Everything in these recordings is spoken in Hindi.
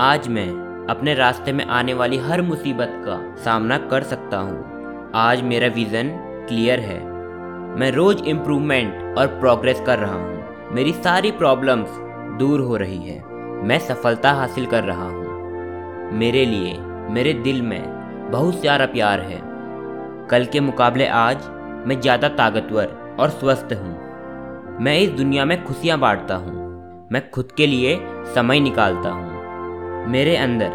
आज मैं अपने रास्ते में आने वाली हर मुसीबत का सामना कर सकता हूँ। आज मेरा विज़न क्लियर है। मैं रोज़ इम्प्रूवमेंट और प्रोग्रेस कर रहा हूँ। मेरी सारी प्रॉब्लम्स दूर हो रही है। मैं सफलता हासिल कर रहा हूँ। मेरे लिए, मेरे दिल में बहुत सारा प्यार है। कल के मुकाबले आज मैं ज़्यादा ताकतवर और स्वस्थ हूँ। मैं इस दुनिया में खुशियाँ बांटता हूँ। मैं खुद के लिए समय निकालता हूँ। मेरे अंदर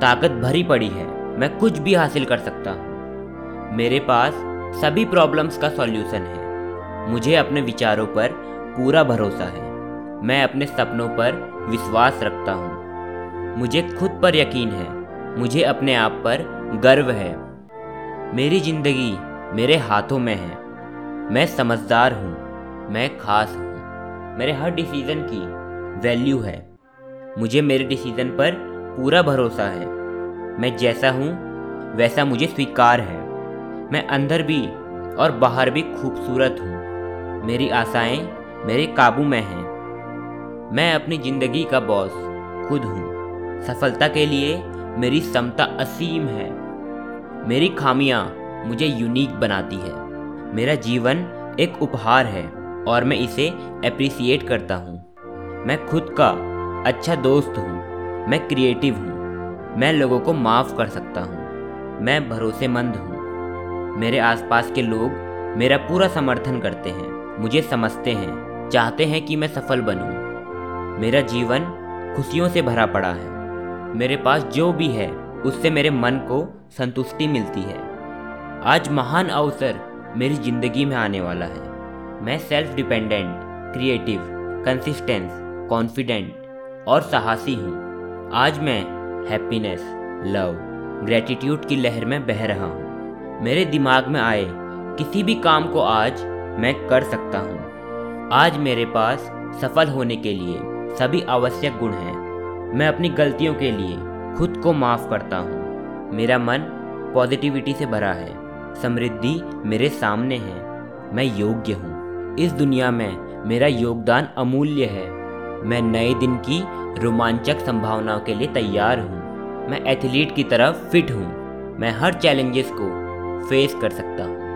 ताकत भरी पड़ी है, मैं कुछ भी हासिल कर सकता हूँ। मेरे पास सभी प्रॉब्लम्स का सॉल्यूशन है। मुझे अपने विचारों पर पूरा भरोसा है। मैं अपने सपनों पर विश्वास रखता हूँ। मुझे खुद पर यकीन है। मुझे अपने आप पर गर्व है। मेरी ज़िंदगी मेरे हाथों में है। मैं समझदार हूँ। मैं खास हूँ। मेरे हर डिसीज़न की वैल्यू है। मुझे मेरे डिसीज़न पर पूरा भरोसा है। मैं जैसा हूँ, वैसा मुझे स्वीकार है। मैं अंदर भी और बाहर भी खूबसूरत हूँ। मेरी आशाएँ मेरे काबू में हैं। मैं अपनी ज़िंदगी का बॉस, खुद हूँ। सफलता के लिए मेरी क्षमता असीम है। मेरी खामियाँ मुझे यूनिक बनाती है। मेरा जीवन एक उपहार है और मैं इसे अप्रिसिएट करता हूँ। मैं खुद का अच्छा दोस्त हूँ। मैं क्रिएटिव हूँ। मैं लोगों को माफ़ कर सकता हूँ। मैं भरोसेमंद हूँ। मेरे आसपास के लोग मेरा पूरा समर्थन करते हैं, मुझे समझते हैं, चाहते हैं कि मैं सफल बनूँ। मेरा जीवन खुशियों से भरा पड़ा है। मेरे पास जो भी है, उससे मेरे मन को संतुष्टि मिलती है। आज महान अवसर मेरी ज़िंदगी में आने वाला है। मैं self dependent creative consistence confident और साहसी हूँ। आज मैं हैप्पीनेस लव ग्रेटिट्यूड की लहर में बह रहा हूँ। मेरे दिमाग में आए किसी भी काम को आज मैं कर सकता हूँ। आज मेरे पास सफल होने के लिए सभी आवश्यक गुण हैं। मैं अपनी गलतियों के लिए खुद को माफ़ करता हूँ। मेरा मन पॉजिटिविटी से भरा है। समृद्धि मेरे सामने है। मैं योग्य हूँ। इस दुनिया में मेरा योगदान अमूल्य है। मैं नए दिन की रोमांचक संभावनाओं के लिए तैयार हूँ। मैं एथलीट की तरह फिट हूँ। मैं हर चैलेंजेस को फेस कर सकता हूँ।